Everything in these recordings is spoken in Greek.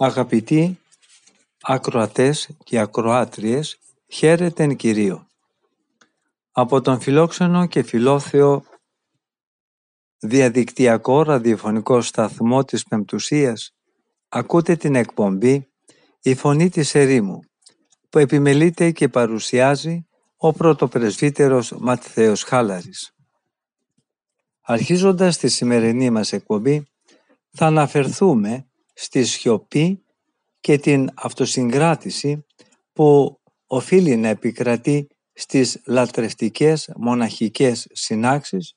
Αγαπητοί ακροατές και ακροάτριες, χαίρετεν Κυρίο. Από τον φιλόξενο και φιλόθεο διαδικτυακό ραδιοφωνικό σταθμό της Πεμπτουσίας ακούτε την εκπομπή «Η Φωνή της Ερήμου» που επιμελείται και παρουσιάζει ο πρωτοπρεσβύτερος Ματθαίος Χάλαρης. Αρχίζοντας τη σημερινή μας εκπομπή θα αναφερθούμε στη σιωπή και την αυτοσυγκράτηση που οφείλει να επικρατεί στις λατρευτικές μοναχικές συνάξεις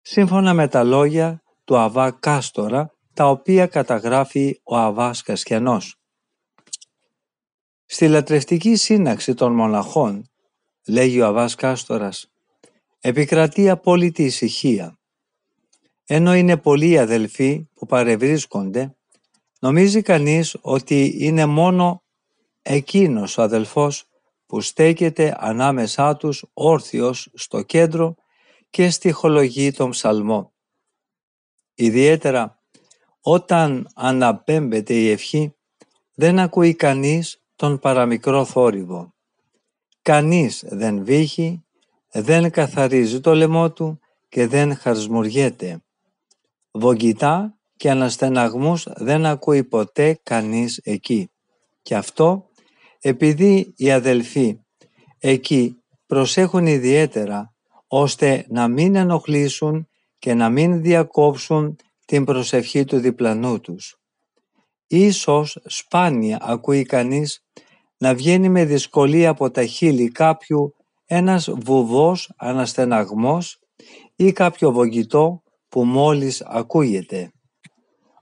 σύμφωνα με τα λόγια του Αβά Κάστορα τα οποία καταγράφει ο Αβάς Κασιανός. Στη λατρευτική σύναξη των μοναχών, λέγει ο Αβάς Κάστορας, επικρατεί απόλυτη ησυχία. Ενώ είναι πολλοί αδελφοί που παρευρίσκονται, νομίζει κανείς ότι είναι μόνο εκείνος ο αδελφός που στέκεται ανάμεσά τους όρθιος στο κέντρο και στιχολογεί τον ψαλμό. Ιδιαίτερα όταν αναπέμπεται η ευχή δεν ακούει κανείς τον παραμικρό θόρυβο. Κανείς δεν βύχει, δεν καθαρίζει το λαιμό του και δεν χαρσμουριέται. Βογγητά και αναστεναγμούς δεν ακούει ποτέ κανείς εκεί. Και αυτό επειδή οι αδελφοί εκεί προσέχουν ιδιαίτερα ώστε να μην ενοχλήσουν και να μην διακόψουν την προσευχή του διπλανού τους. Ίσως σπάνια ακούει κανείς να βγαίνει με δυσκολία από τα χείλη κάποιου ένας βουβός αναστεναγμός ή κάποιο βογγητό που μόλις ακούγεται.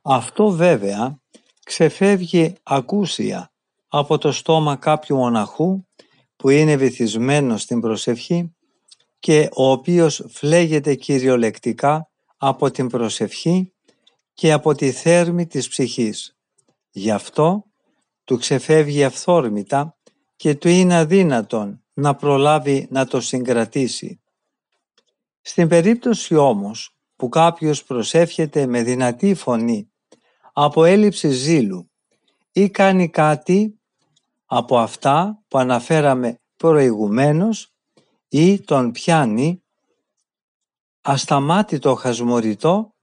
Αυτό βέβαια ξεφεύγει ακούσια από το στόμα κάποιου μοναχού που είναι βυθισμένος στην προσευχή και ο οποίος φλέγεται κυριολεκτικά από την προσευχή και από τη θέρμη της ψυχής. Γι' αυτό του ξεφεύγει αυθόρμητα και του είναι αδύνατον να προλάβει να το συγκρατήσει. Στην περίπτωση όμως που κάποιος προσεύχεται με δυνατή φωνή από έλλειψη ζήλου ή κάνει κάτι από αυτά που αναφέραμε προηγουμένως ή τον πιάνει ασταμάτητο χασμουριτό,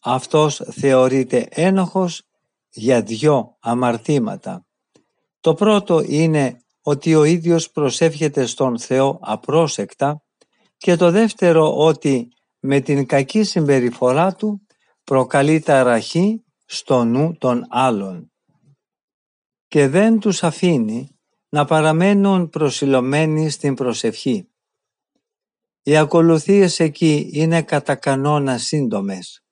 αυτός θεωρείται ένοχος για δυο αμαρτήματα. Το πρώτο είναι ότι ο ίδιος προσεύχεται στον Θεό απρόσεκτα και το δεύτερο ότι με την κακή συμπεριφορά του προκαλεί ταραχή στο νου των άλλων και δεν τους αφήνει να παραμένουν προσιλωμένοι στην προσευχή. Οι ακολουθίες εκεί είναι κατά κανόνα σύντομες,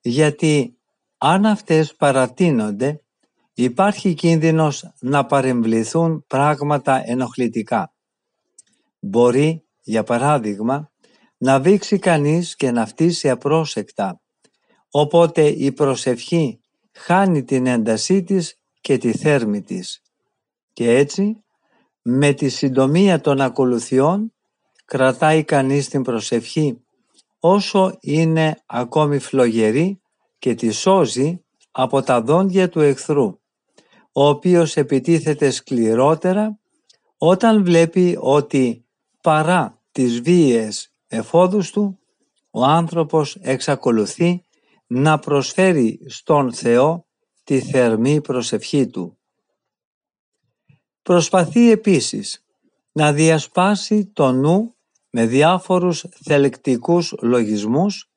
γιατί αν αυτές παρατείνονται υπάρχει κίνδυνος να παρεμβληθούν πράγματα ενοχλητικά. Μπορεί, για παράδειγμα, να δείξει κανείς και να φτύσει απρόσεκτα, οπότε η προσευχή χάνει την έντασή της και τη θέρμη της. Και έτσι, με τη συντομία των ακολουθιών, κρατάει κανείς την προσευχή όσο είναι ακόμη φλογερή και τη σώζει από τα δόντια του εχθρού, ο οποίος επιτίθεται σκληρότερα όταν βλέπει ότι παρά τις βίαιες εφόδους του, ο άνθρωπος εξακολουθεί να προσφέρει στον Θεό τη θερμή προσευχή του. Προσπαθεί επίσης να διασπάσει το νου με διάφορους θελεκτικούς λογισμούς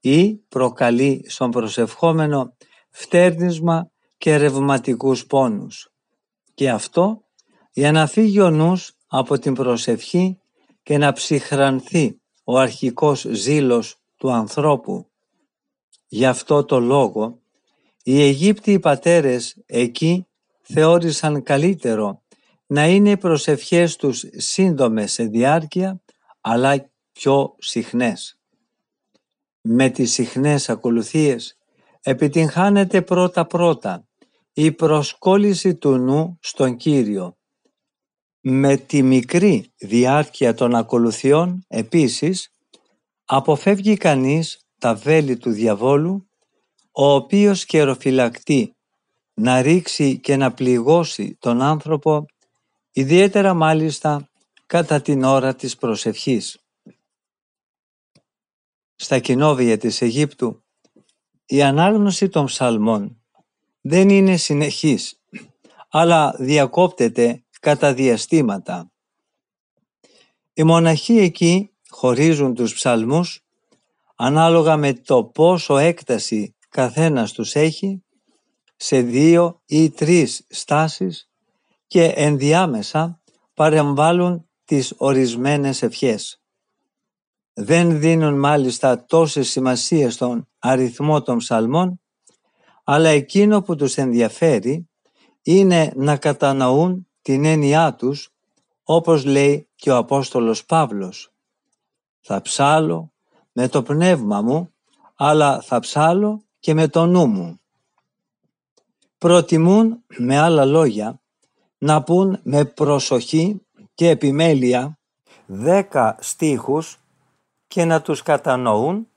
ή προκαλεί στον προσευχόμενο φτέρνισμα και ρευματικούς πόνους. Και αυτό για να φύγει ο νους από την προσευχή και να ψυχρανθεί ο αρχικός ζήλος του του ανθρώπου. Γι' αυτό το λόγο οι Αιγύπτιοι πατέρες εκεί θεώρησαν καλύτερο να είναι οι προσευχές τους σύντομες σε διάρκεια αλλά πιο συχνές. Με τις συχνές ακολουθίες επιτυγχάνεται πρώτα-πρώτα η προσκόλληση του νου στον Κύριο. Με τη μικρή διάρκεια των ακολουθιών επίσης αποφεύγει κανείς τα βέλη του διαβόλου ο οποίος καιροφυλακτεί να ρίξει και να πληγώσει τον άνθρωπο ιδιαίτερα μάλιστα κατά την ώρα της προσευχής. Στα κοινόβια της Αιγύπτου η ανάγνωση των ψαλμών δεν είναι συνεχής, αλλά διακόπτεται κατά διαστήματα. Οι μοναχοί εκεί χωρίζουν τους ψαλμούς ανάλογα με το πόσο έκταση καθένας τους έχει σε δύο ή τρεις στάσεις και ενδιάμεσα παρεμβάλλουν τις ορισμένες ευχές. Δεν δίνουν μάλιστα τόσες σημασίες στον αριθμό των ψαλμών, αλλά εκείνο που τους ενδιαφέρει είναι να κατανοούν την έννοιά τους, όπως λέει και ο Απόστολος Παύλος. Θα ψάλω με το πνεύμα μου, αλλά θα ψάλω και με το νου μου. Προτιμούν, με άλλα λόγια, να πούν με προσοχή και επιμέλεια δέκα στίχους και να τους κατανοούν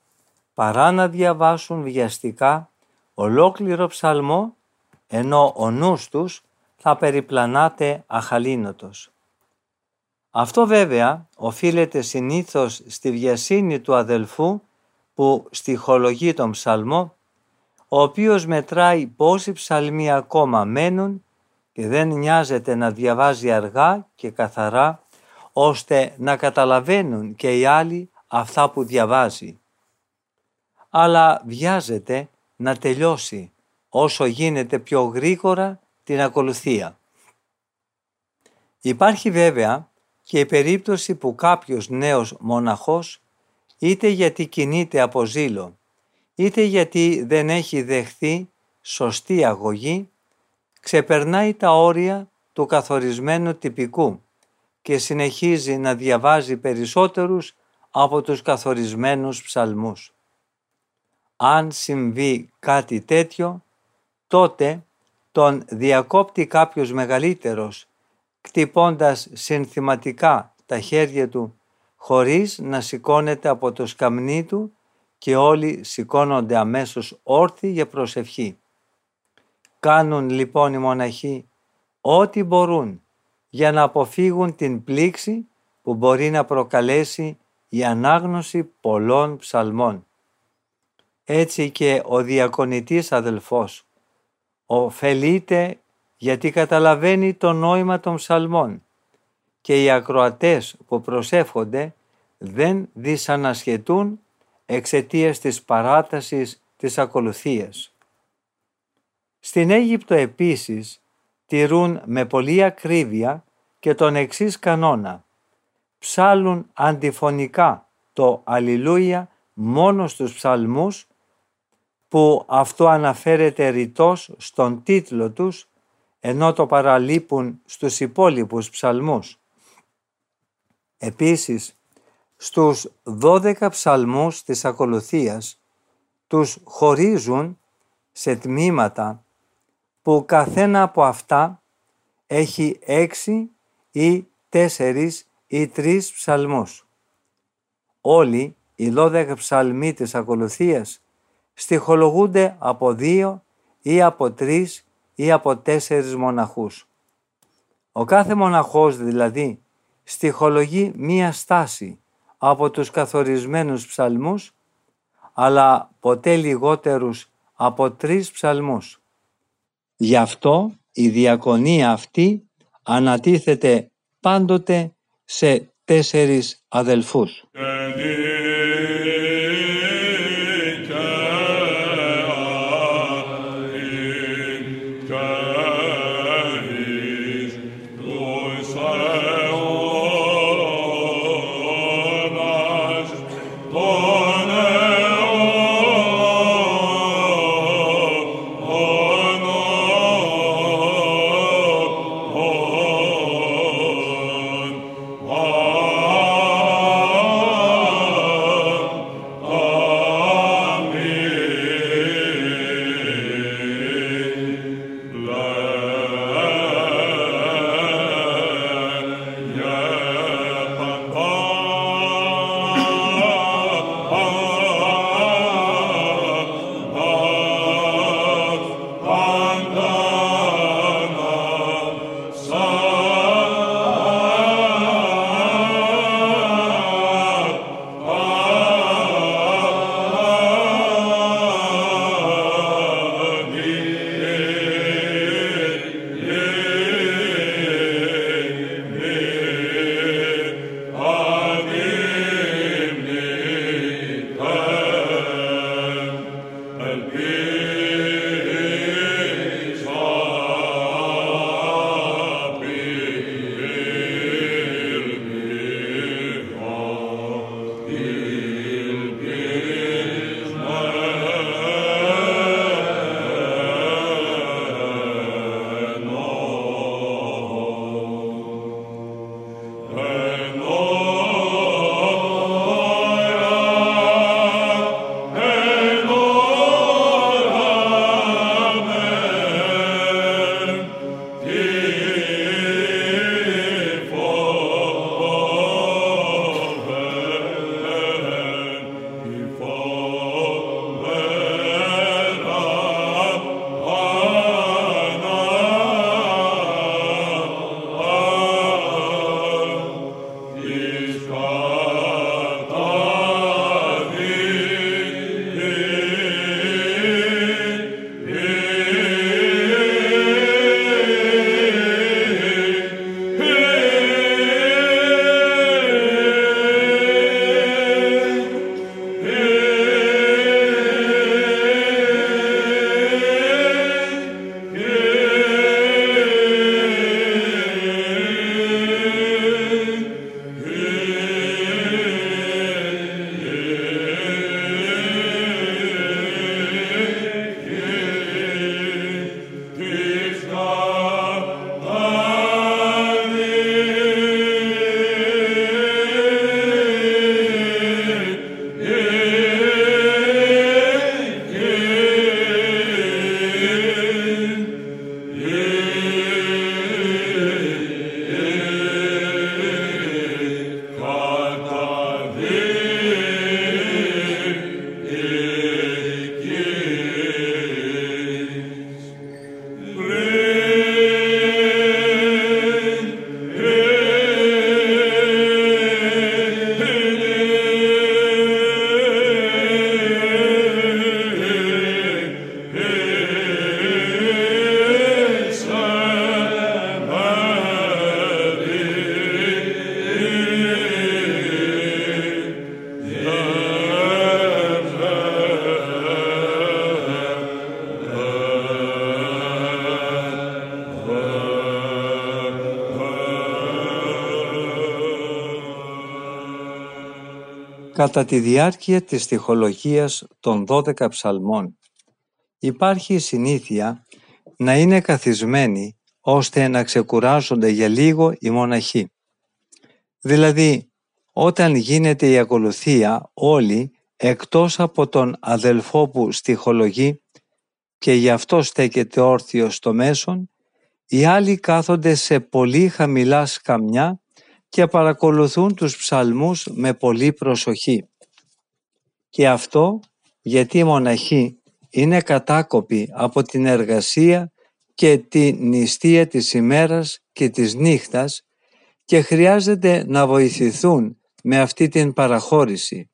παρά να διαβάσουν βιαστικά ολόκληρο ψαλμό ενώ ο νους τους θα περιπλανάται αχαλήνοτος. Αυτό βέβαια οφείλεται συνήθως στη βιασύνη του αδελφού που στοιχολογεί τον ψαλμό, ο οποίος μετράει πόσοι ψαλμοί ακόμα μένουν και δεν νοιάζεται να διαβάζει αργά και καθαρά, ώστε να καταλαβαίνουν και οι άλλοι αυτά που διαβάζει. Αλλά βιάζεται να τελειώσει όσο γίνεται πιο γρήγορα την ακολουθία. Υπάρχει βέβαια και η περίπτωση που κάποιος νέος μοναχός είτε γιατί κινείται από ζήλο, είτε γιατί δεν έχει δεχθεί σωστή αγωγή, ξεπερνάει τα όρια του καθορισμένου τυπικού και συνεχίζει να διαβάζει περισσότερους από τους καθορισμένους ψαλμούς. Αν συμβεί κάτι τέτοιο, τότε τον διακόπτει κάποιος μεγαλύτερος, κτυπώντας συνθηματικά τα χέρια του, χωρίς να σηκώνεται από το σκαμνί του και όλοι σηκώνονται αμέσως όρθιοι για προσευχή. Κάνουν λοιπόν οι μοναχοί ό,τι μπορούν για να αποφύγουν την πλήξη που μπορεί να προκαλέσει η ανάγνωση πολλών ψαλμών. Έτσι και ο διακονητής αδελφός ωφελείται γιατί καταλαβαίνει το νόημα των ψαλμών και οι ακροατές που προσεύχονται δεν δυσανασχετούν εξαιτίας της παράτασης της ακολουθίας. Στην Αίγυπτο επίσης τηρούν με πολλή ακρίβεια και τον εξής κανόνα. Ψάλουν αντιφωνικά το Αλληλούια μόνο στους ψαλμούς που αυτό αναφέρεται ρητός στον τίτλο τους ενώ το παραλείπουν στους υπόλοιπους ψαλμούς. Επίσης, στους 12 ψαλμούς της ακολουθίας τους χωρίζουν σε τμήματα που καθένα από αυτά έχει έξι ή τέσσερις ή τρεις ψαλμούς. Όλοι οι 12 ψαλμοί της ακολουθίας στοιχολογούνται από δύο ή από τρεις ή από τέσσερις μοναχούς. Ο κάθε μοναχός δηλαδή στοιχολογεί μία στάση από τους καθορισμένους ψαλμούς αλλά ποτέ λιγότερους από τρεις ψαλμούς. Γι' αυτό η διακονία αυτή ανατίθεται πάντοτε σε τέσσερις αδελφούς. Κατά τη διάρκεια της στοιχολογίας των 12 ψαλμών υπάρχει η συνήθεια να είναι καθισμένοι ώστε να ξεκουράζονται για λίγο οι μοναχοί. Δηλαδή, όταν γίνεται η ακολουθία όλοι εκτός από τον αδελφό που στοιχολογεί και γι' αυτό στέκεται όρθιος στο μέσον, οι άλλοι κάθονται σε πολύ χαμηλά σκαμιά και παρακολουθούν τους ψαλμούς με πολύ προσοχή. Και αυτό γιατί οι μοναχοί είναι κατάκοποι από την εργασία και τη νηστεία της ημέρας και της νύχτας και χρειάζεται να βοηθηθούν με αυτή την παραχώρηση.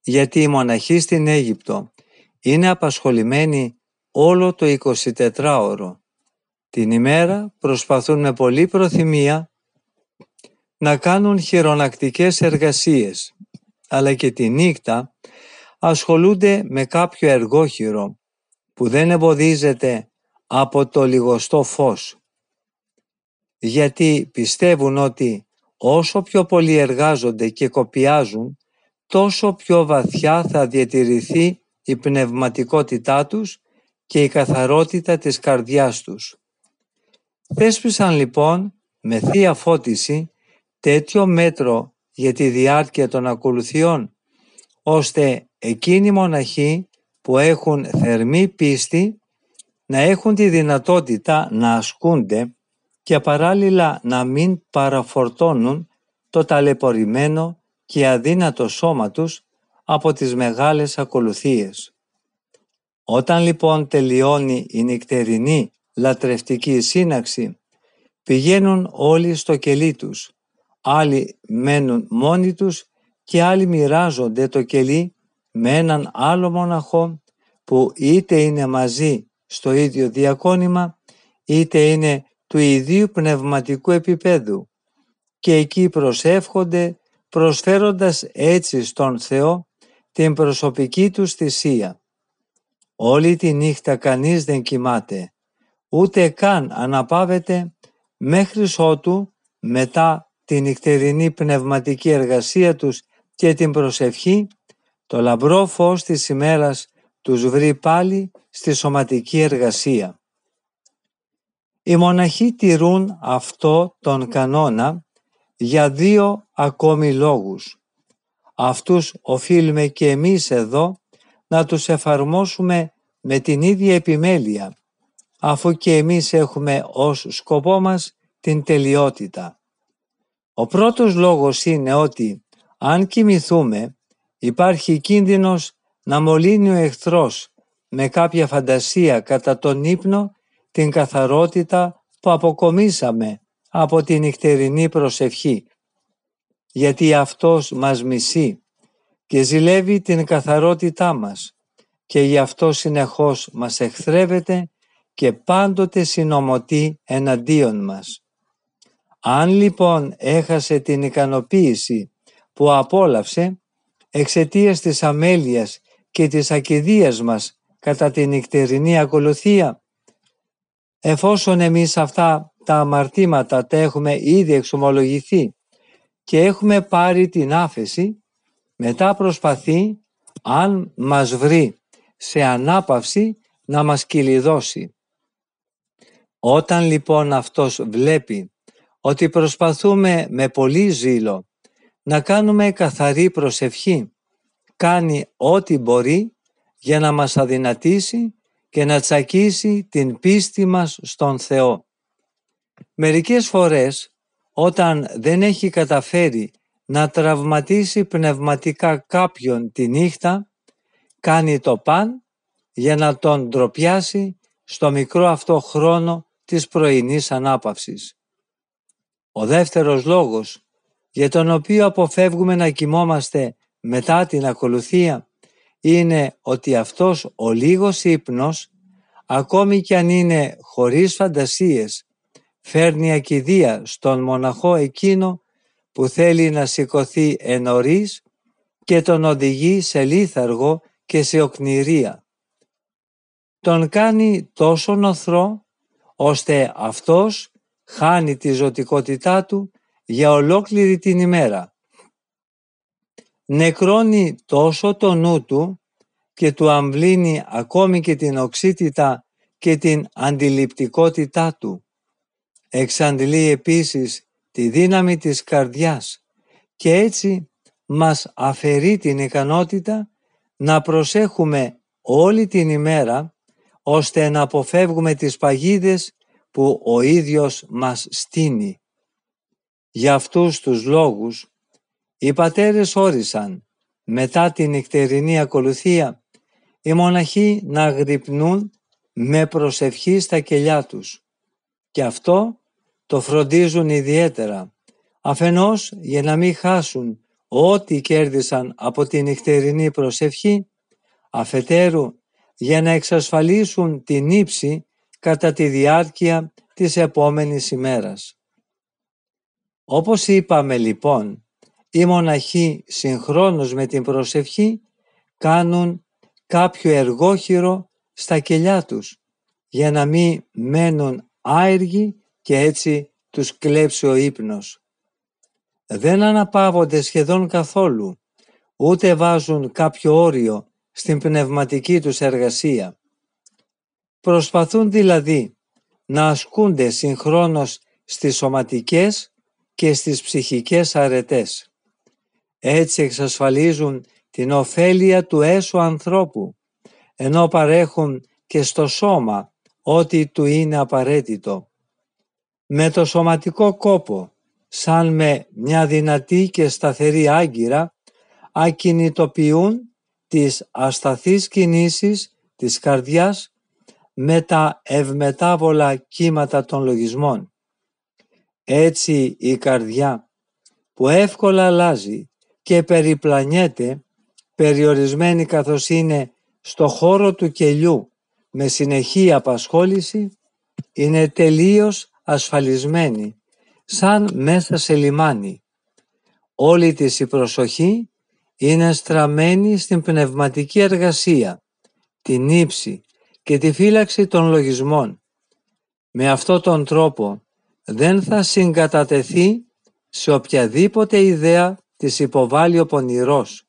Γιατί οι μοναχοί στην Αίγυπτο είναι απασχολημένοι όλο το 24ωρο. Την ημέρα προσπαθούν με πολλή προθυμία να κάνουν χειρονακτικές εργασίες, αλλά και τη νύχτα ασχολούνται με κάποιο εργόχειρο που δεν εμποδίζεται από το λιγοστό φως. Γιατί πιστεύουν ότι όσο πιο πολύ εργάζονται και κοπιάζουν, τόσο πιο βαθιά θα διατηρηθεί η πνευματικότητά τους και η καθαρότητα της καρδιάς τους. Θέσπισαν λοιπόν με θεία φώτιση τέτοιο μέτρο για τη διάρκεια των ακολουθιών, ώστε εκείνοι μοναχοί που έχουν θερμή πίστη να έχουν τη δυνατότητα να ασκούνται και παράλληλα να μην παραφορτώνουν το ταλαιπωρημένο και αδύνατο σώμα τους από τις μεγάλες ακολουθίες. Όταν λοιπόν τελειώνει η νυχτερινή λατρευτική σύναξη, πηγαίνουν όλοι στο κελί τους, άλλοι μένουν μόνοι τους και άλλοι μοιράζονται το κελί με έναν άλλο μοναχό που είτε είναι μαζί στο ίδιο διακόνημα είτε είναι του ιδίου πνευματικού επίπεδου και εκεί προσεύχονται προσφέροντας έτσι στον Θεό την προσωπική του θυσία. Όλη τη νύχτα κανείς δεν κοιμάται, ούτε καν αναπάβεται μέχρι ότου μετά την νυχτερινή πνευματική εργασία τους και την προσευχή, το λαμπρό φως της ημέρας τους βρει πάλι στη σωματική εργασία. Οι μοναχοί τηρούν αυτό τον κανόνα για δύο ακόμη λόγους. Αυτούς οφείλουμε και εμείς εδώ να τους εφαρμόσουμε με την ίδια επιμέλεια, αφού και εμείς έχουμε ως σκοπό μας την τελειότητα. Ο πρώτος λόγος είναι ότι αν κοιμηθούμε υπάρχει κίνδυνος να μολύνει ο εχθρός με κάποια φαντασία κατά τον ύπνο την καθαρότητα που αποκομίσαμε από την νυχτερινή προσευχή. Γιατί αυτός μας μισεί και ζηλεύει την καθαρότητά μας και γι' αυτό συνεχώς μας εχθρεύεται και πάντοτε συνομωτεί εναντίον μας. Αν λοιπόν έχασε την ικανοποίηση που απόλαυσε εξαιτίας της αμέλειας και της ακιδείας μας κατά την νυχτερινή ακολουθία, εφόσον εμείς αυτά τα αμαρτήματα τα έχουμε ήδη εξομολογηθεί και έχουμε πάρει την άφεση, μετά προσπαθεί, αν μας βρει σε ανάπαυση, να μας κυλιδώσει. Όταν λοιπόν αυτός βλέπει ότι προσπαθούμε με πολύ ζήλο να κάνουμε καθαρή προσευχή, κάνει ό,τι μπορεί για να μας αδυνατήσει και να τσακίσει την πίστη μας στον Θεό. Μερικές φορές όταν δεν έχει καταφέρει να τραυματίσει πνευματικά κάποιον τη νύχτα, κάνει το παν για να τον ντροπιάσει στο μικρό αυτό χρόνο της πρωινής ανάπαυσης. Ο δεύτερος λόγος για τον οποίο αποφεύγουμε να κοιμόμαστε μετά την ακολουθία είναι ότι αυτός ο λίγος ύπνος, ακόμη κι αν είναι χωρίς φαντασίες φέρνει ακιδεία στον μοναχό εκείνο που θέλει να σηκωθεί ενωρίς και τον οδηγεί σε λίθαργο και σε οκνηρία. Τον κάνει τόσο νοθρό ώστε αυτός χάνει τη ζωτικότητά του για ολόκληρη την ημέρα. νεκρώνει τόσο το νου του και του αμβλύνει ακόμη και την οξύτητα και την αντιληπτικότητά του. Εξαντλεί επίσης τη δύναμη της καρδιάς και έτσι μας αφαιρεί την ικανότητα να προσέχουμε όλη την ημέρα ώστε να αποφεύγουμε τις παγίδες που ο ίδιος μας στείνει. Για αυτούς τους λόγους οι πατέρες όρισαν μετά την νυχτερινή ακολουθία οι μοναχοί να γρυπνούν με προσευχή στα κελιά τους και αυτό το φροντίζουν ιδιαίτερα αφενός για να μην χάσουν ό,τι κέρδισαν από την νυχτερινή προσευχή αφετέρου για να εξασφαλίσουν την ύψη κατά τη διάρκεια της επόμενης ημέρας. Όπως είπαμε λοιπόν, οι μοναχοί συγχρόνως με την προσευχή κάνουν κάποιο εργόχειρο στα κελιά τους για να μην μένουν άεργοι και έτσι τους κλέψει ο ύπνος. Δεν αναπαύονται σχεδόν καθόλου, ούτε βάζουν κάποιο όριο στην πνευματική τους εργασία. Προσπαθούν δηλαδή να ασκούνται συγχρόνως στις σωματικές και στις ψυχικές αρετές. Έτσι εξασφαλίζουν την ωφέλεια του έσω ανθρώπου, ενώ παρέχουν και στο σώμα ό,τι του είναι απαραίτητο. Με το σωματικό κόπο, σαν με μια δυνατή και σταθερή άγκυρα, ακινητοποιούν τις ασταθείς κινήσεις της καρδιάς με τα ευμετάβολα κύματα των λογισμών. Έτσι η καρδιά που εύκολα αλλάζει και περιπλανιέται περιορισμένη καθώς είναι στο χώρο του κελιού με συνεχή απασχόληση είναι τελείως ασφαλισμένη σαν μέσα σε λιμάνι. Όλη της η προσοχή είναι στραμμένη στην πνευματική εργασία, την ύψη και τη φύλαξη των λογισμών. Με αυτό τον τρόπο δεν θα συγκατατεθεί σε οποιαδήποτε ιδέα της υποβάλλει ο πονηρός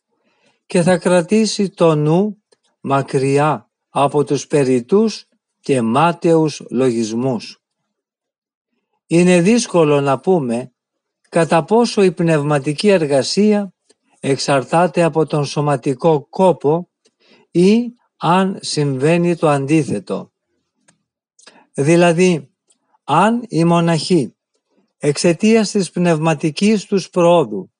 και θα κρατήσει το νου μακριά από τους περιτούς και μάταιους λογισμούς. Είναι δύσκολο να πούμε κατά πόσο η πνευματική εργασία εξαρτάται από τον σωματικό κόπο ή αν συμβαίνει το αντίθετο. Δηλαδή, αν οι μοναχοί εξαιτίας της πνευματικής τους πρόοδου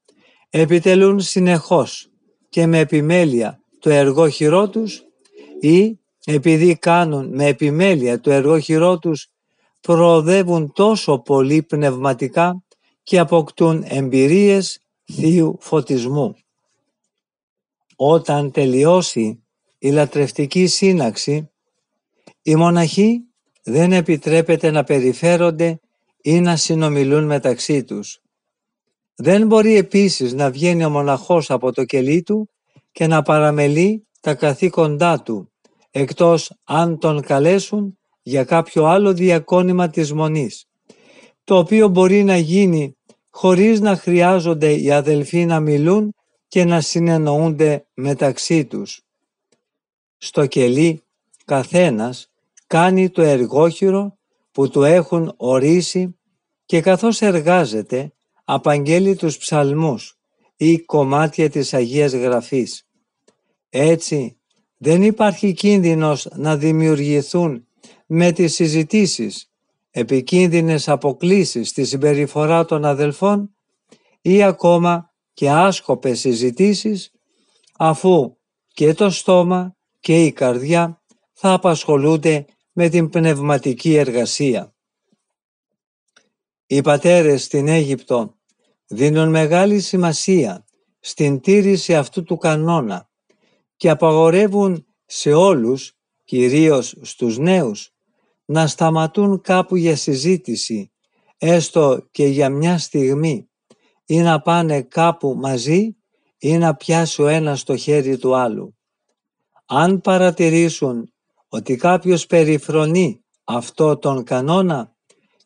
επιτελούν συνεχώς και με επιμέλεια το εργό τους ή επειδή κάνουν με επιμέλεια το εργό τους προοδεύουν τόσο πολύ πνευματικά και αποκτούν εμπειρίες θείου φωτισμού. Όταν τελειώσει η λατρευτική σύναξη, οι μοναχοί δεν επιτρέπεται να περιφέρονται ή να συνομιλούν μεταξύ τους. Δεν μπορεί επίσης να βγαίνει ο μοναχός από το κελί του και να παραμελεί τα καθήκοντά του, εκτός αν τον καλέσουν για κάποιο άλλο διακόνημα της μονής, το οποίο μπορεί να γίνει χωρίς να χρειάζονται οι αδελφοί να μιλούν και να συνεννοούνται μεταξύ τους. Στο κελί καθένας κάνει το εργόχειρο που του έχουν ορίσει και καθώς εργάζεται απαγγέλει τους ψαλμούς ή κομμάτια της Αγίας Γραφής. Έτσι δεν υπάρχει κίνδυνος να δημιουργηθούν με τις συζητήσεις επικίνδυνες αποκλίσεις στη συμπεριφορά των αδελφών ή ακόμα και άσκοπες συζητήσεις αφού και το στόμα και η καρδιά θα απασχολούνται με την πνευματική εργασία. Οι πατέρες στην Αίγυπτο δίνουν μεγάλη σημασία στην τήρηση αυτού του κανόνα και απαγορεύουν σε όλους, κυρίως στους νέους, να σταματούν κάπου για συζήτηση, έστω και για μια στιγμή, ή να πάνε κάπου μαζί ή να πιάσει ο ένας το χέρι του άλλου. Αν παρατηρήσουν ότι κάποιος περιφρονεί αυτό τον κανόνα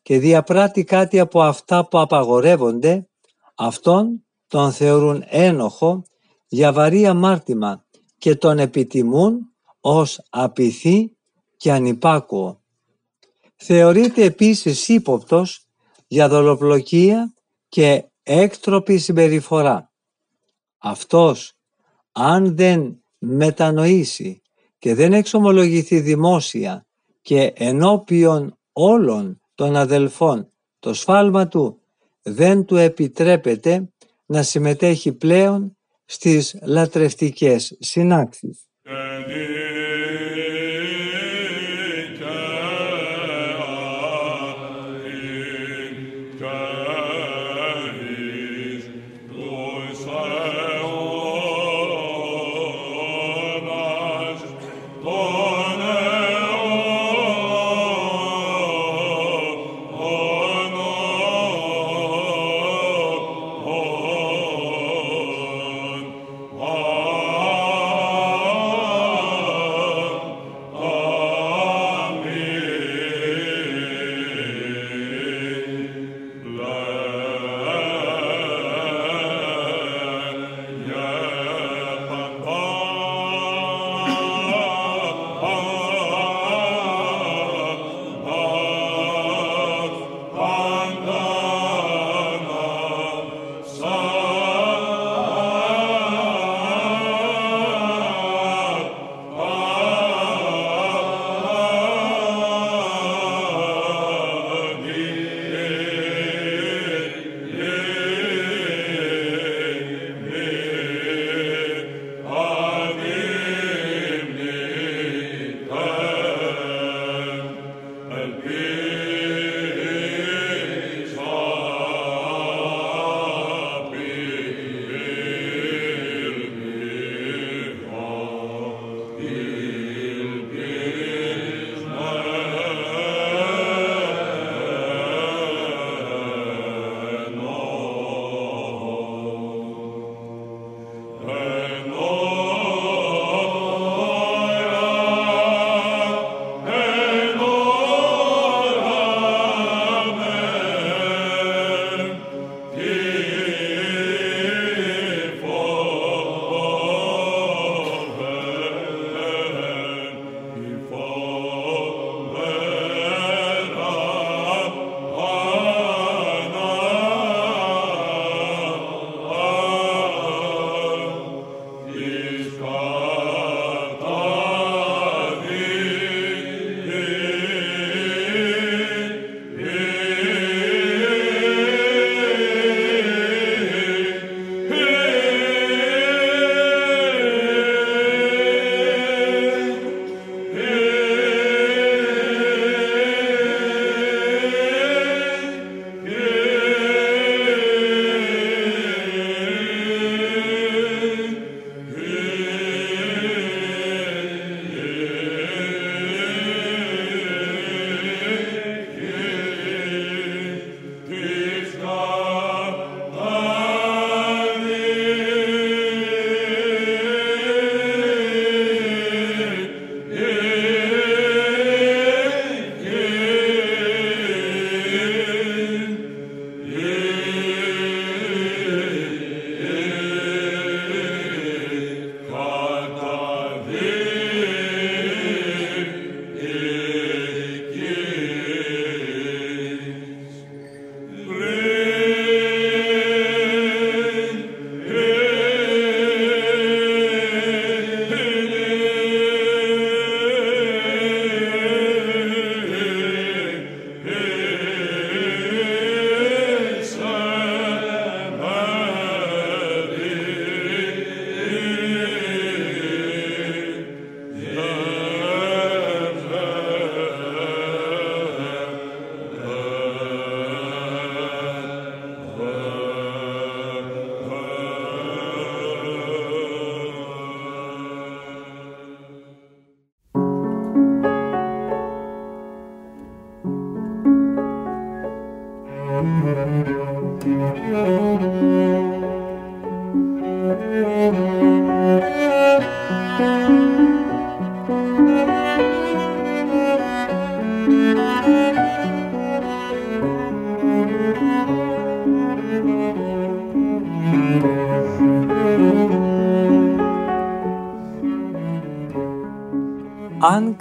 και διαπράττει κάτι από αυτά που απαγορεύονται, αυτόν τον θεωρούν ένοχο για βαρύ αμάρτημα και τον επιτιμούν ως απειθή και ανυπάκουο. Θεωρείται επίσης ύποπτος για δολοπλοκία και έκτροπη συμπεριφορά. Αυτός, αν δεν μετανοήσει και δεν εξομολογηθεί δημόσια και ενώπιον όλων των αδελφών το σφάλμα του δεν του επιτρέπεται να συμμετέχει πλέον στις λατρευτικές συνάξεις.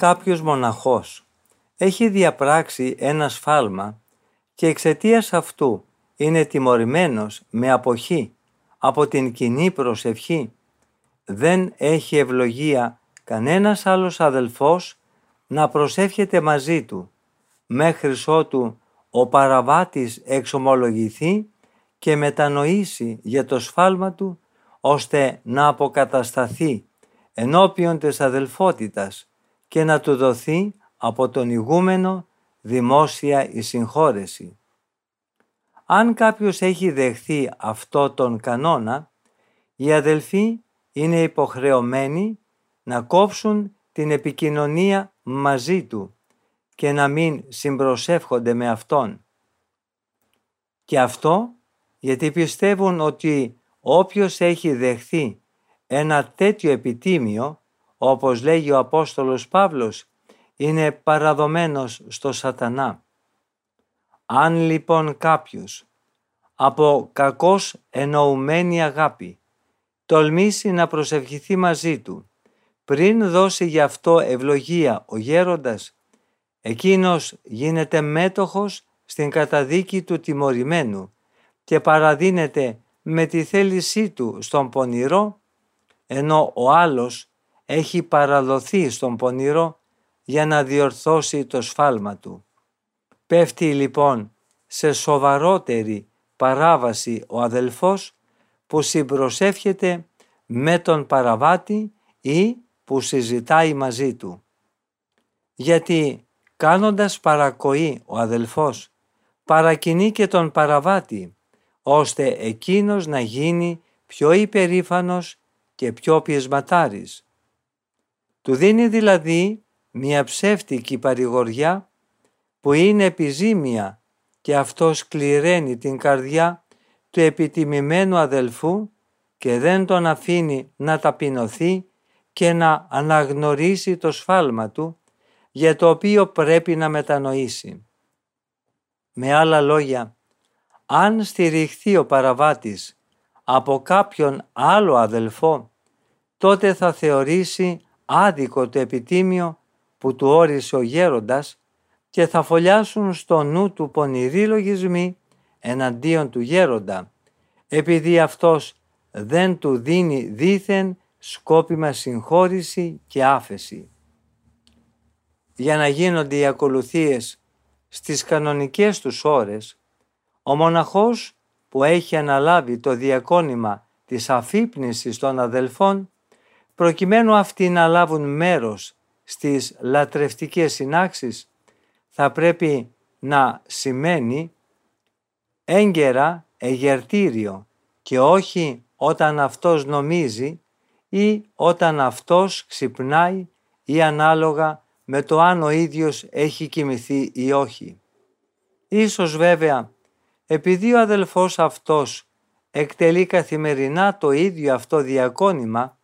Κάποιος μοναχός. Έχει διαπράξει ένα σφάλμα και εξαιτίας αυτού είναι τιμωρημένος με αποχή από την κοινή προσευχή, δεν έχει ευλογία κανένας άλλος αδελφός να προσεύχεται μαζί του, μέχρι ότου ο παραβάτης εξομολογηθεί και μετανοήσει για το σφάλμα του, ώστε να αποκατασταθεί ενώπιον της αδελφότητας και να του δοθεί από τον ηγούμενο δημόσια η συγχώρεση. Αν κάποιος έχει δεχθεί αυτό τον κανόνα, οι αδελφοί είναι υποχρεωμένοι να κόψουν την επικοινωνία μαζί του και να μην συμπροσεύχονται με Αυτόν. Και αυτό γιατί πιστεύουν ότι όποιος έχει δεχθεί ένα τέτοιο επιτίμιο, όπως λέγει ο Απόστολος Παύλος, είναι παραδομένος στο σατανά. Αν λοιπόν κάποιος από κακός εννοουμένη αγάπη τολμήσει να προσευχηθεί μαζί του πριν δώσει γι' αυτό ευλογία ο γέροντας, εκείνος γίνεται μέτοχος στην καταδίκη του τιμωρημένου και παραδίνεται με τη θέλησή του στον πονηρό, ενώ ο άλλος έχει παραδοθεί στον πονηρό για να διορθώσει το σφάλμα του. Πέφτει λοιπόν σε σοβαρότερη παράβαση ο αδελφός που συμπροσεύχεται με τον παραβάτη ή που συζητάει μαζί του. Γιατί κάνοντας παρακοή ο αδελφός παρακινεί και τον παραβάτη ώστε εκείνος να γίνει πιο υπερήφανος και πιο πιεσματάρης. Του δίνει δηλαδή μια ψεύτικη παρηγοριά που είναι επιζήμια και αυτό σκληραίνει την καρδιά του επιτιμημένου αδελφού και δεν τον αφήνει να ταπεινωθεί και να αναγνωρίσει το σφάλμα του για το οποίο πρέπει να μετανοήσει. Με άλλα λόγια, αν στηριχθεί ο παραβάτης από κάποιον άλλο αδελφό, τότε θα θεωρήσει άδικο το επιτίμιο που του όρισε ο γέροντας και θα φωλιάσουν στο νου του πονηροί λογισμοί εναντίον του γέροντα, επειδή αυτός δεν του δίνει δήθεν σκόπιμα συγχώρηση και άφεση. Για να γίνονται οι ακολουθίες στις κανονικές τους ώρες, ο μοναχός που έχει αναλάβει το διακόνημα της αφύπνισης των αδελφών, προκειμένου αυτοί να λάβουν μέρος στις λατρευτικές συνάξεις, θα πρέπει να σημαίνει έγκαιρα εγερτήριο και όχι όταν αυτός νομίζει ή όταν αυτός ξυπνάει ή ανάλογα με το αν ο ίδιος έχει κοιμηθεί ή όχι. Ίσως βέβαια επειδή ο αδελφός αυτός εκτελεί καθημερινά το ίδιο αυτό διακόνημα,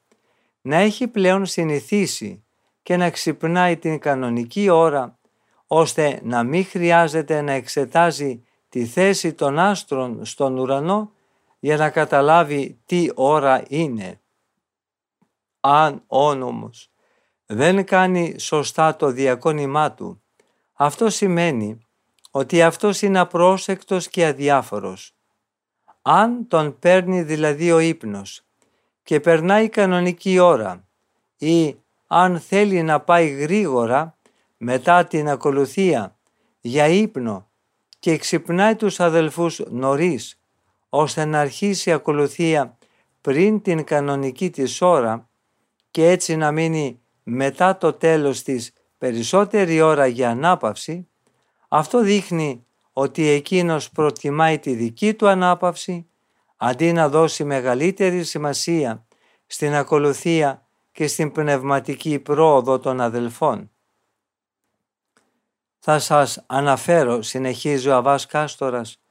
να έχει πλέον συνηθίσει και να ξυπνάει την κανονική ώρα, ώστε να μην χρειάζεται να εξετάζει τη θέση των άστρων στον ουρανό για να καταλάβει τι ώρα είναι. Αν όνομος δεν κάνει σωστά το διακόνημά του, αυτό σημαίνει ότι αυτός είναι απρόσεκτος και αδιάφορος. Αν τον παίρνει δηλαδή ο ύπνος και περνάει κανονική ώρα ή αν θέλει να πάει γρήγορα μετά την ακολουθία για ύπνο και ξυπνάει τους αδελφούς νωρίς ώστε να αρχίσει η ακολουθία πριν την κανονική της ώρα και έτσι να μείνει μετά το τέλος της περισσότερη ώρα για ανάπαυση, αυτό δείχνει ότι εκείνος προτιμάει τη δική του ανάπαυση αντί να δώσει μεγαλύτερη σημασία στην ακολουθία και στην πνευματική πρόοδο των αδελφών. Θα σας αναφέρω, συνεχίζει ο Αβάς Κάστορας,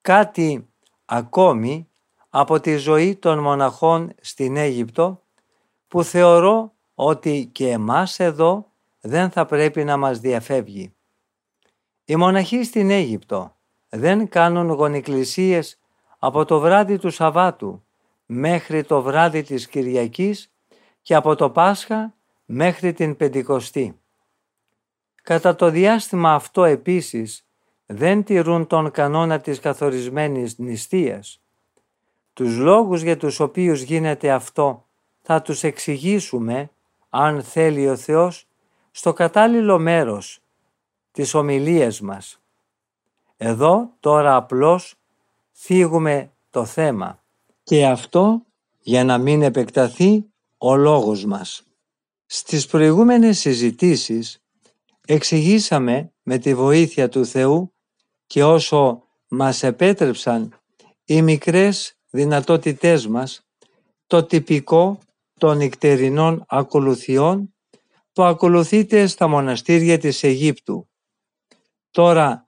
κάτι ακόμη από τη ζωή των μοναχών στην Αίγυπτο που θεωρώ ότι και εμάς εδώ δεν θα πρέπει να μας διαφεύγει. Οι μοναχοί στην Αίγυπτο δεν κάνουν γονικλησίες από το βράδυ του Σαββάτου μέχρι το βράδυ της Κυριακής και από το Πάσχα μέχρι την Πεντηκοστή. Κατά το διάστημα αυτό επίσης δεν τηρούν τον κανόνα της καθορισμένης νηστείας. Τους λόγους για τους οποίους γίνεται αυτό θα τους εξηγήσουμε, αν θέλει ο Θεός, στο κατάλληλο μέρος της ομιλίας μας. Εδώ τώρα απλώς θίγουμε το θέμα και αυτό για να μην επεκταθεί ο λόγος μας. Στις προηγούμενες συζητήσεις εξηγήσαμε με τη βοήθεια του Θεού και όσο μας επέτρεψαν οι μικρές δυνατότητές μας το τυπικό των νυχτερινών ακολουθιών που ακολουθείται στα μοναστήρια της Αιγύπτου. Τώρα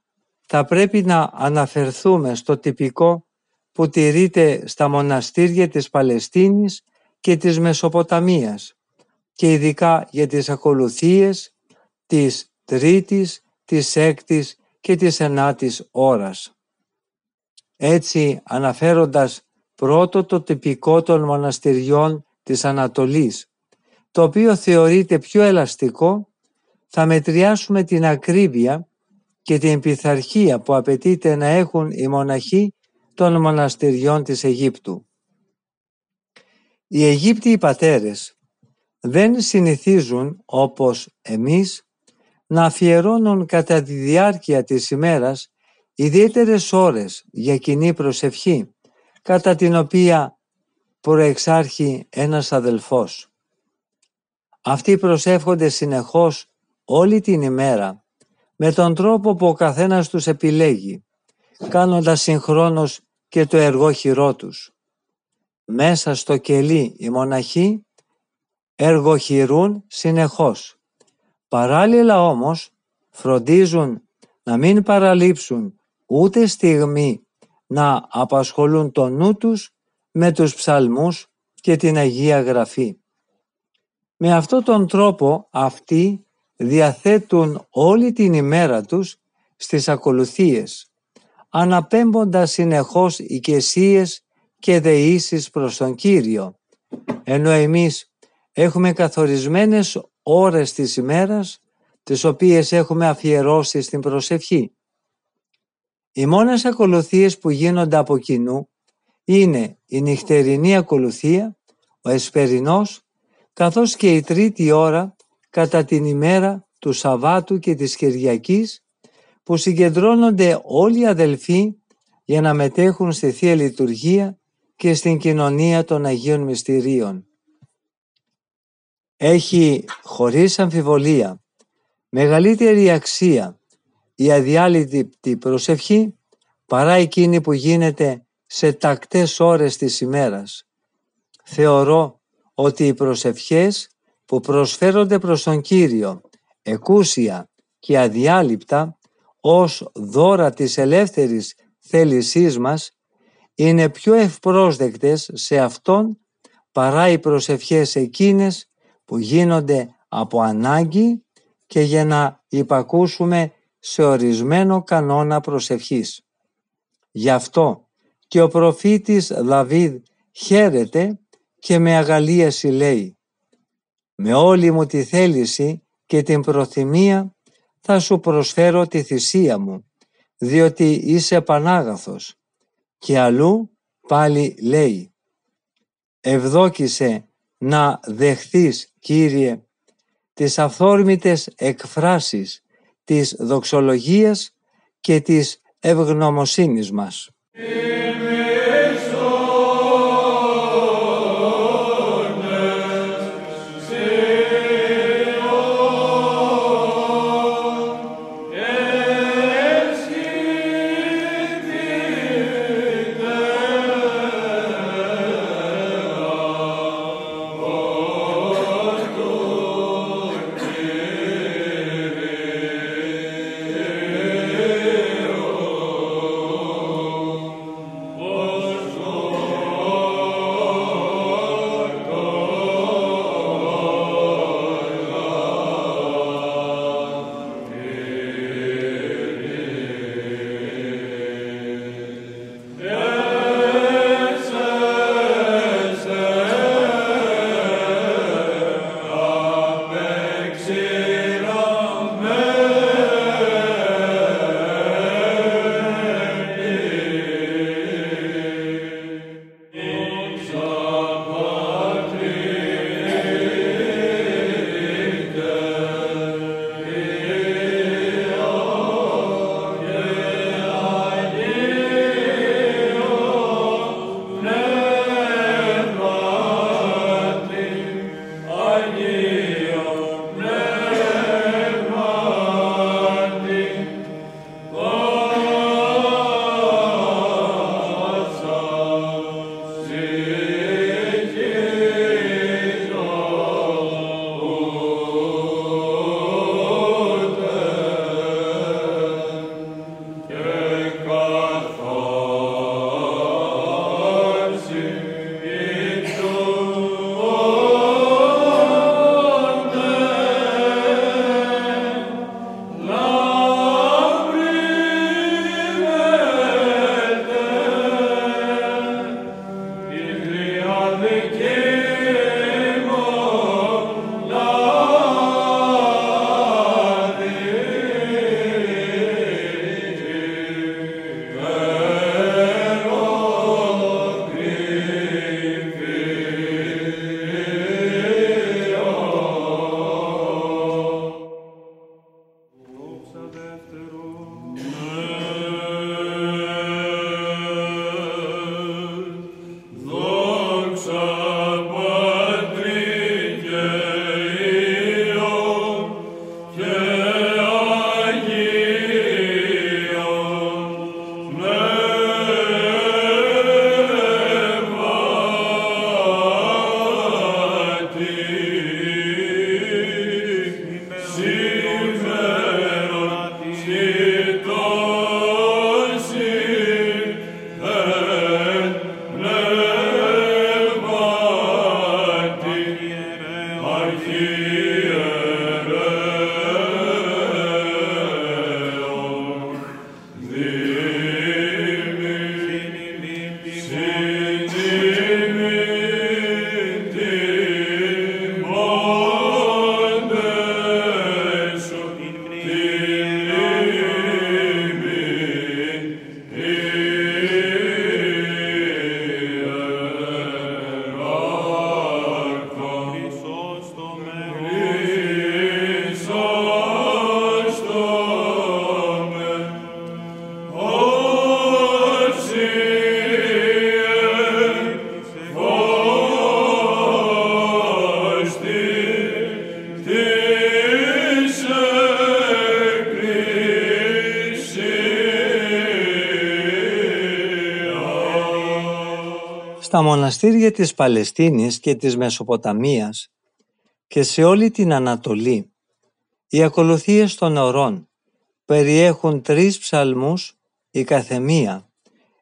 θα πρέπει να αναφερθούμε στο τυπικό που τηρείται στα μοναστήρια της Παλαιστίνης και της Μεσοποταμίας και ειδικά για τις ακολουθίες της τρίτης, της έκτης και της ενάτης ώρας. Έτσι αναφέροντας πρώτο το τυπικό των μοναστηριών της Ανατολής, το οποίο θεωρείται πιο ελαστικό, θα μετριάσουμε την ακρίβεια και την πειθαρχία που απαιτείται να έχουν οι μοναχοί των μοναστηριών της Αιγύπτου. Οι Αιγύπτιοι πατέρες δεν συνηθίζουν όπως εμείς να αφιερώνουν κατά τη διάρκεια της ημέρας ιδιαίτερες ώρες για κοινή προσευχή κατά την οποία προεξάρχει ένας αδελφός. Αυτοί προσεύχονται συνεχώς όλη την ημέρα με τον τρόπο που ο καθένας τους επιλέγει, κάνοντας συγχρόνως και το εργόχειρό τους. Μέσα στο κελί οι μοναχοί εργοχειρούν συνεχώς. Παράλληλα όμως φροντίζουν να μην παραλείψουν ούτε στιγμή να απασχολούν το νου τους με τους ψαλμούς και την Αγία Γραφή. Με αυτόν τον τρόπο αυτοί διαθέτουν όλη την ημέρα τους στις ακολουθίες, αναπέμποντας συνεχώς οικεσίες και δεήσεις προς τον Κύριο, ενώ εμείς έχουμε καθορισμένες ώρες της ημέρας, τις οποίες έχουμε αφιερώσει στην προσευχή. Οι μόνες ακολουθίες που γίνονται από κοινού είναι η νυχτερινή ακολουθία, ο εσπερινός, καθώς και η τρίτη ώρα κατά την ημέρα του Σαββάτου και της Κυριακής που συγκεντρώνονται όλοι οι αδελφοί για να μετέχουν στη Θεία Λειτουργία και στην κοινωνία των Αγίων Μυστηρίων. Έχει χωρίς αμφιβολία μεγαλύτερη αξία η αδιάλειπτη προσευχή παρά εκείνη που γίνεται σε τακτές ώρες της ημέρας. Θεωρώ ότι οι προσευχές που προσφέρονται προς τον Κύριο εκούσια και αδιάλειπτα ως δώρα της ελεύθερης θέλησής μας είναι πιο ευπρόσδεκτες σε Αυτόν παρά οι προσευχές εκείνες που γίνονται από ανάγκη και για να υπακούσουμε σε ορισμένο κανόνα προσευχής. Γι' αυτό και ο προφήτης Δαβίδ χαίρεται και με αγαλίαση λέει «Με όλη μου τη θέληση και την προθυμία θα σου προσφέρω τη θυσία μου, διότι είσαι πανάγαθος». Και αλλού πάλι λέει «Ευδόκησε να δεχθείς, Κύριε, τις αυθόρμητες εκφράσεις της δοξολογίας και της ευγνωμοσύνης μας». Στα μοναστήρια της Παλαιστίνης και της Μεσοποταμίας και σε όλη την Ανατολή. Οι ακολουθίες των ορών περιέχουν τρεις ψαλμούς η καθεμία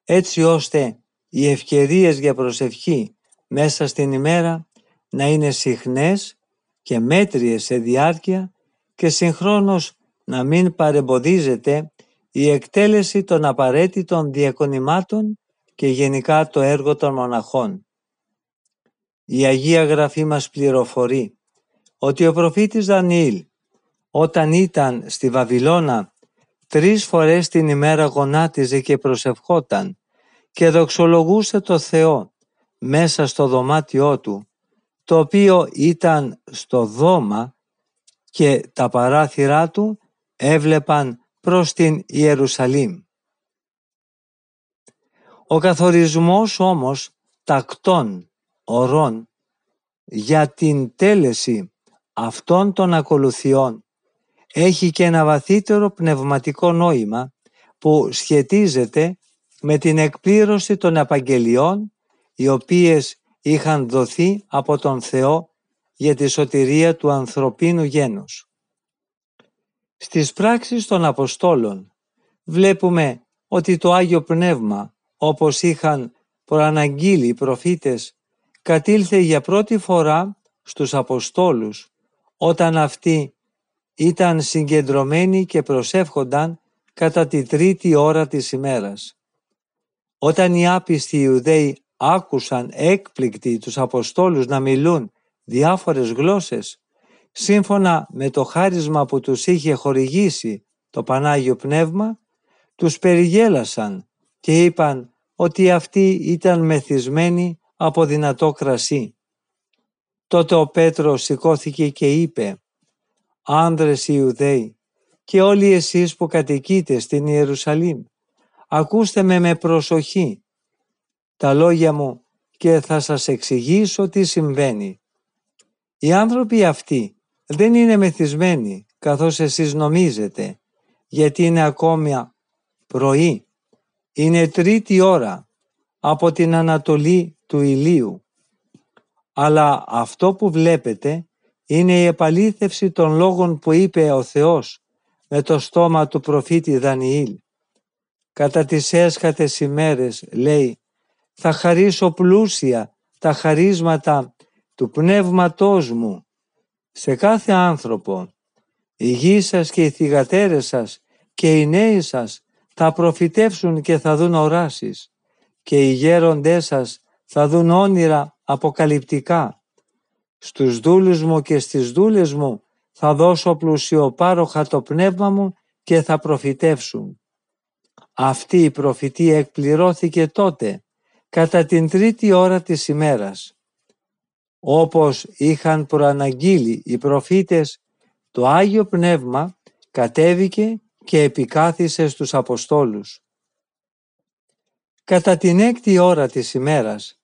έτσι ώστε οι ευκαιρίες για προσευχή μέσα στην ημέρα να είναι συχνές και μέτριες σε διάρκεια και συγχρόνως να μην παρεμποδίζεται η εκτέλεση των απαραίτητων διακονημάτων και γενικά το έργο των μοναχών. Η Αγία Γραφή μας πληροφορεί ότι ο προφήτης Δανιήλ όταν ήταν στη Βαβυλώνα τρεις φορές την ημέρα γονάτιζε και προσευχόταν και δοξολογούσε το Θεό μέσα στο δωμάτιό του το οποίο ήταν στο δώμα και τα παράθυρά του έβλεπαν προς την Ιερουσαλήμ. Ο καθορισμός όμως τακτών ορών για την τέλεση αυτών των ακολουθιών έχει και ένα βαθύτερο πνευματικό νόημα που σχετίζεται με την εκπλήρωση των επαγγελιών οι οποίες είχαν δοθεί από τον Θεό για τη σωτηρία του ανθρωπίνου γένους. Στις πράξεις των Αποστόλων βλέπουμε ότι το Άγιο Πνεύμα όπως είχαν προαναγγείλει οι προφήτες, κατήλθε για πρώτη φορά στους Αποστόλους, όταν αυτοί ήταν συγκεντρωμένοι και προσεύχονταν κατά τη τρίτη ώρα της ημέρας. Όταν οι άπιστοι Ιουδαίοι άκουσαν έκπληκτοι τους Αποστόλους να μιλούν διάφορες γλώσσες, σύμφωνα με το χάρισμα που τους είχε χορηγήσει το Πανάγιο Πνεύμα, τους περιγέλασαν και είπαν ότι αυτοί ήταν μεθυσμένοι από δυνατό κρασί. Τότε ο Πέτρος σηκώθηκε και είπε «Άνδρες Ιουδαίοι και όλοι εσείς που κατοικείτε στην Ιερουσαλήμ, ακούστε με με προσοχή τα λόγια μου και θα σας εξηγήσω τι συμβαίνει. Οι άνθρωποι αυτοί δεν είναι μεθυσμένοι καθώς εσείς νομίζετε, γιατί είναι ακόμη πρωί είναι τρίτη ώρα από την Ανατολή του ηλίου. Αλλά αυτό που βλέπετε είναι η επαλήθευση των λόγων που είπε ο Θεός με το στόμα του προφήτη Δανιήλ. Κατά τις έσχατες ημέρες, λέει, θα χαρίσω πλούσια τα χαρίσματα του πνεύματός μου σε κάθε άνθρωπο. Οι γη σας και οι θυγατέρες σας και οι νέοι σας θα προφητεύσουν και θα δουν οράσεις και οι γέροντές σας θα δουν όνειρα αποκαλυπτικά. Στους δούλους μου και στις δούλες μου θα δώσω πλουσιοπάροχα το πνεύμα μου και θα προφητεύσουν. Αυτή η προφητεία εκπληρώθηκε τότε, κατά την τρίτη ώρα της ημέρας. Όπως είχαν προαναγγείλει οι προφήτες, το Άγιο Πνεύμα κατέβηκε και επικάθισε στους Αποστόλους. Κατά την έκτη ώρα της ημέρας,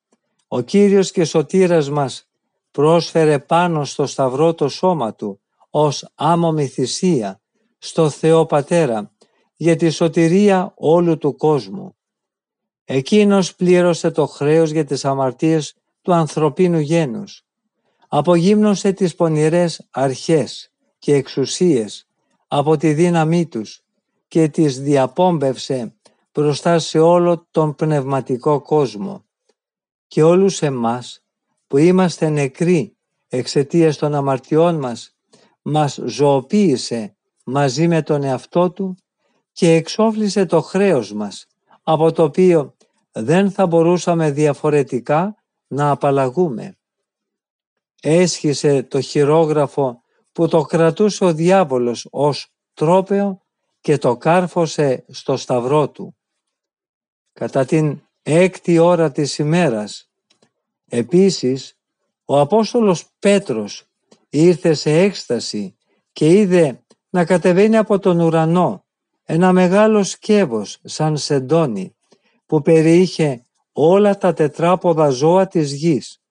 ο Κύριος και Σωτήρας μας πρόσφερε πάνω στο σταυρό το σώμα Του ως άμομη θυσία στο Θεό Πατέρα για τη σωτηρία όλου του κόσμου. Εκείνος πλήρωσε το χρέος για τις αμαρτίες του ανθρωπίνου γένους. Απογύμνωσε τις πονηρές αρχές και εξουσίες από τη δύναμή τους και τις διαπόμπευσε μπροστά σε όλο τον πνευματικό κόσμο. Και όλους εμάς που είμαστε νεκροί εξαιτίας των αμαρτιών μας, μας ζωοποίησε μαζί με τον εαυτό του και εξόφλησε το χρέος μας, από το οποίο δεν θα μπορούσαμε διαφορετικά να απαλλαγούμε. Έσχισε το χειρόγραφο που το κρατούσε ο διάβολος ως τρόπεο και το κάρφωσε στο σταυρό του. Κατά την έκτη ώρα της ημέρας, επίσης, ο Απόστολος Πέτρος ήρθε σε έκσταση και είδε να κατεβαίνει από τον ουρανό ένα μεγάλο σκεύος σαν σεντόνι που περιείχε όλα τα τετράποδα ζώα της γης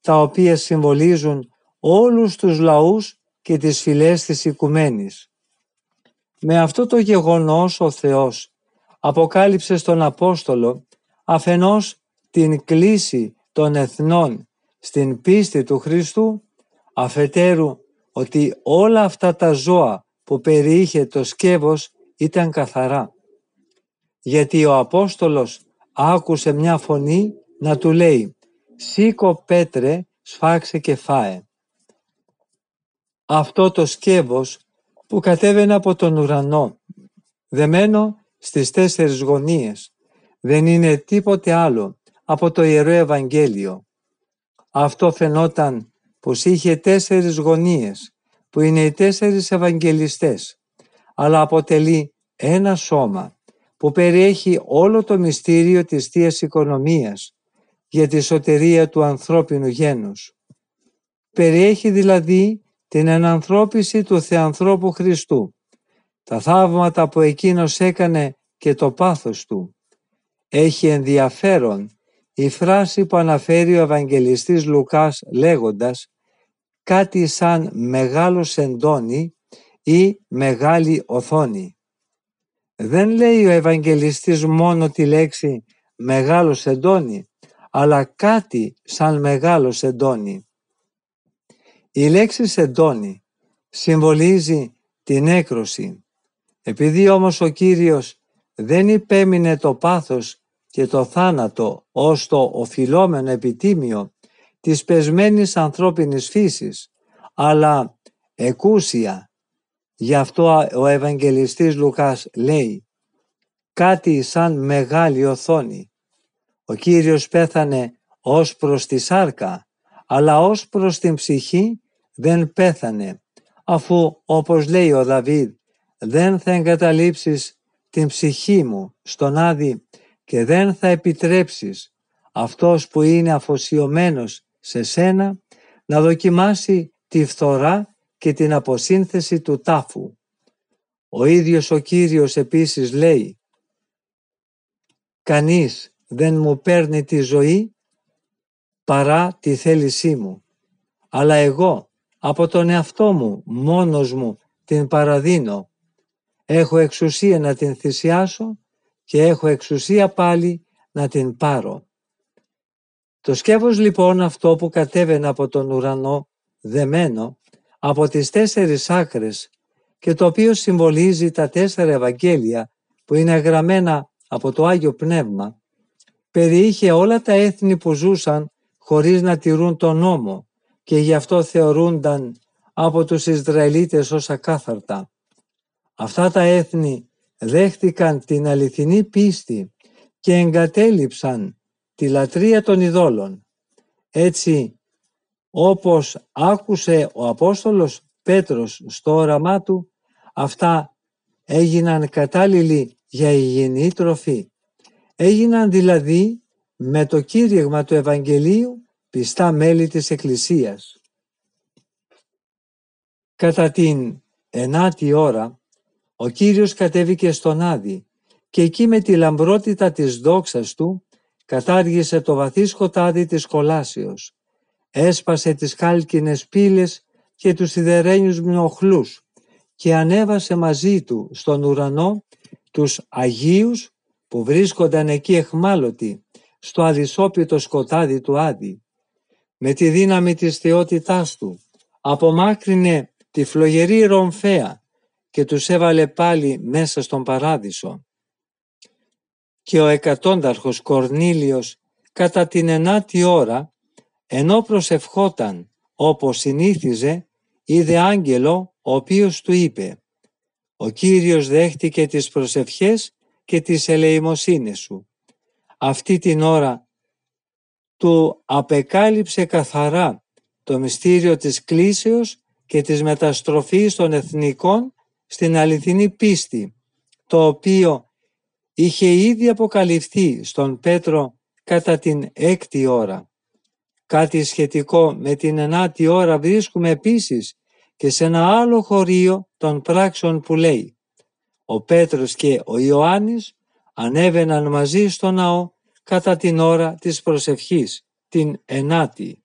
τα οποία συμβολίζουν όλους τους λαούς και τις φυλές της οικουμένης. Με αυτό το γεγονός ο Θεός αποκάλυψε στον Απόστολο αφενός την κλίση των εθνών στην πίστη του Χριστού, αφετέρου ότι όλα αυτά τα ζώα που περιείχε το σκεύος ήταν καθαρά. Γιατί ο Απόστολος άκουσε μια φωνή να του λέει «Σήκω Πέτρε, σφάξε και φάε». Αυτό το σκεύος που κατέβαινε από τον ουρανό, δεμένο στις τέσσερις γωνίες, δεν είναι τίποτε άλλο από το Ιερό Ευαγγέλιο. Αυτό φαινόταν πως είχε τέσσερις γωνίες, που είναι οι τέσσερις Ευαγγελιστές, αλλά αποτελεί ένα σώμα που περιέχει όλο το μυστήριο της Θείας Οικονομίας για τη σωτηρία του ανθρώπινου γένους. Περιέχει δηλαδή την ενανθρώπιση του Θεανθρώπου Χριστού, τα θαύματα που εκείνος έκανε και το πάθος του. Έχει ενδιαφέρον η φράση που αναφέρει ο Ευαγγελιστής Λουκάς λέγοντας κάτι σαν μεγάλο σεντόνι ή μεγάλη οθόνη. Δεν λέει ο Ευαγγελιστής μόνο τη λέξη μεγάλο σεντόνι, αλλά κάτι σαν μεγάλο σεντόνι. Η λέξη σεντόνι συμβολίζει την έκρωση. Επειδή όμως ο Κύριος δεν υπέμεινε το πάθος και το θάνατο ως το οφειλόμενο επιτίμιο της πεσμένης ανθρώπινης φύσης, αλλά εκούσια. Γι' αυτό ο Ευαγγελιστής Λουκάς λέει κάτι σαν μεγάλη οθόνη. Ο Κύριος πέθανε ως προς τη σάρκα, αλλά ως προς την ψυχή δεν πέθανε, αφού όπως λέει ο Δαβίδ δεν θα εγκαταλείψεις την ψυχή μου στον Άδη και δεν θα επιτρέψεις αυτός που είναι αφοσιωμένος σε σένα να δοκιμάσει τη φθορά και την αποσύνθεση του τάφου. Ο ίδιος ο Κύριος επίσης λέει «Κανείς δεν μου παίρνει τη ζωή παρά τη θέλησή μου, αλλά εγώ από τον εαυτό μου μόνος μου την παραδίνω. Έχω εξουσία να την θυσιάσω και έχω εξουσία πάλι να την πάρω. Το σκεύος λοιπόν αυτό που κατέβαινε από τον ουρανό δεμένο από τις τέσσερις άκρες και το οποίο συμβολίζει τα τέσσερα Ευαγγέλια που είναι γραμμένα από το Άγιο Πνεύμα περιείχε όλα τα έθνη που ζούσαν χωρίς να τηρούν τον νόμο και γι' αυτό θεωρούνταν από τους Ισραηλίτες ως ακάθαρτα. Αυτά τα έθνη δέχτηκαν την αληθινή πίστη και εγκατέλειψαν τη λατρεία των ειδόλων. Έτσι, όπως άκουσε ο Απόστολος Πέτρος στο όραμά του, αυτά έγιναν κατάλληλοι για υγιεινή τροφή. Έγιναν δηλαδή με το κήρυγμα του Ευαγγελίου πιστά μέλη της Εκκλησίας. Κατά την ενάτη ώρα, ο Κύριος κατέβηκε στον Άδη και εκεί με τη λαμπρότητα της δόξας του κατάργησε το βαθύ σκοτάδι της κολάσεως, έσπασε τις χάλκινες πύλες και τους σιδερένιους μνοχλούς και ανέβασε μαζί του στον ουρανό τους Αγίους που βρίσκονταν εκεί εχμάλωτοι στο αδυσόπιτο σκοτάδι του Άδη. Με τη δύναμη της θεότητάς του απομάκρυνε τη φλογερή ρομφαία και τους έβαλε πάλι μέσα στον παράδεισο. Και ο εκατόνταρχος Κορνήλιος κατά την ενάτη ώρα ενώ προσευχόταν όπως συνήθιζε είδε άγγελο ο οποίος του είπε «Ο Κύριος δέχτηκε τις προσευχές και τις ελεημοσύνες σου». Αυτή την ώρα του απεκάλυψε καθαρά το μυστήριο της κλίσεως και της μεταστροφής των εθνικών στην αληθινή πίστη, το οποίο είχε ήδη αποκαλυφθεί στον Πέτρο κατά την έκτη ώρα. Κάτι σχετικό με την ενάτη ώρα βρίσκουμε επίσης και σε ένα άλλο χωρίο των πράξεων που λέει «Ο Πέτρος και ο Ιωάννης ανέβαιναν μαζί στο ναό κατά την ώρα της προσευχής, την ενάτη».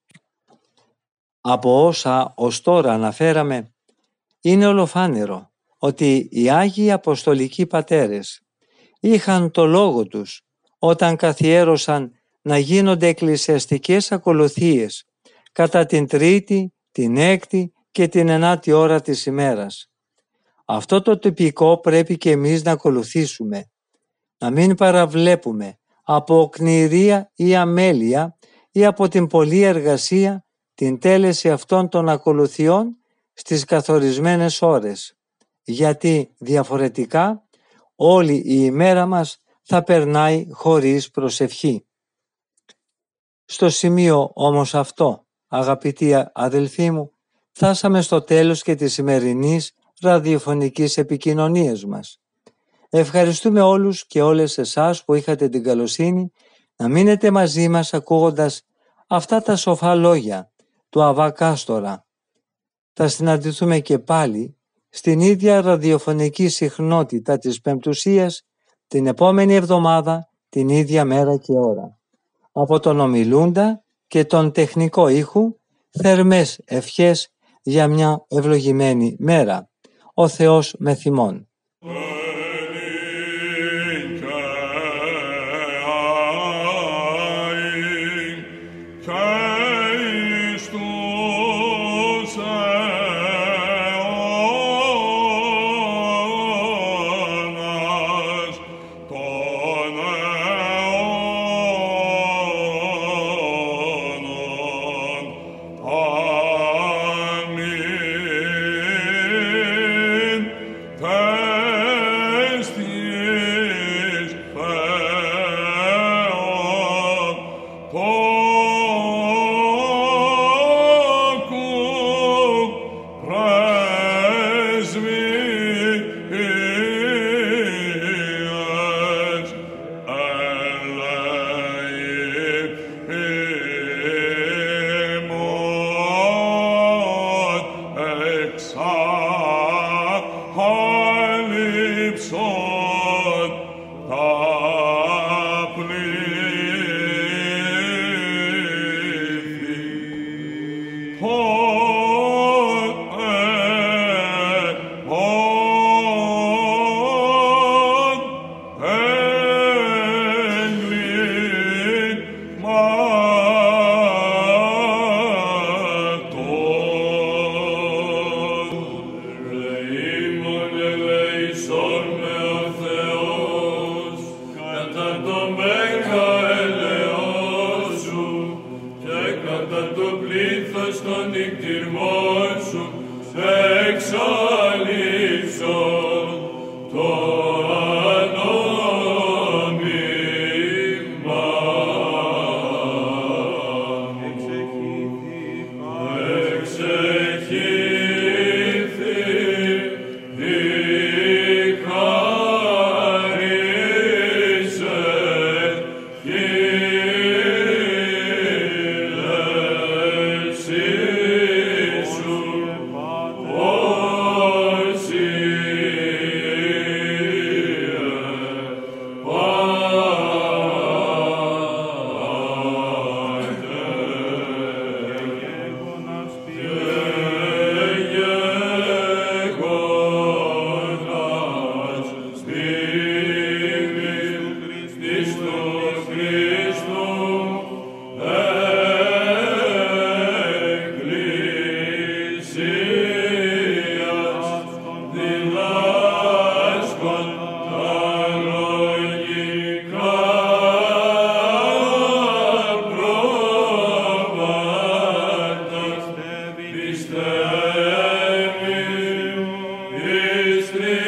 Από όσα ως τώρα αναφέραμε, είναι ολοφάνερο ότι οι Άγιοι Αποστολικοί Πατέρες είχαν το λόγο τους όταν καθιέρωσαν να γίνονται εκκλησιαστικές ακολουθίες κατά την τρίτη, την έκτη και την ενάτη ώρα της ημέρας. Αυτό το τυπικό πρέπει και εμείς να ακολουθήσουμε. Να μην παραβλέπουμε από οκνηρία ή αμέλεια ή από την πολλή εργασία την τέλεση αυτών των ακολουθιών στις καθορισμένες ώρες. Γιατί διαφορετικά όλη η ημέρα μας θα περνάει χωρίς προσευχή. Στο σημείο όμως αυτό, αγαπητοί αδελφοί μου, φτάσαμε στο τέλος και της σημερινής ραδιοφωνικής επικοινωνίας μας. Ευχαριστούμε όλους και όλες εσάς που είχατε την καλοσύνη να μείνετε μαζί μας ακούγοντας αυτά τα σοφά λόγια του Αβά Κάστορα. Θα συναντηθούμε και πάλι στην ίδια ραδιοφωνική συχνότητα της Πεμπτουσίας την επόμενη εβδομάδα, την ίδια μέρα και ώρα. Από τον ομιλούντα και τον τεχνικό ήχου, θερμές ευχές για μια ευλογημένη μέρα. Ο Θεός με θυμών. Christ.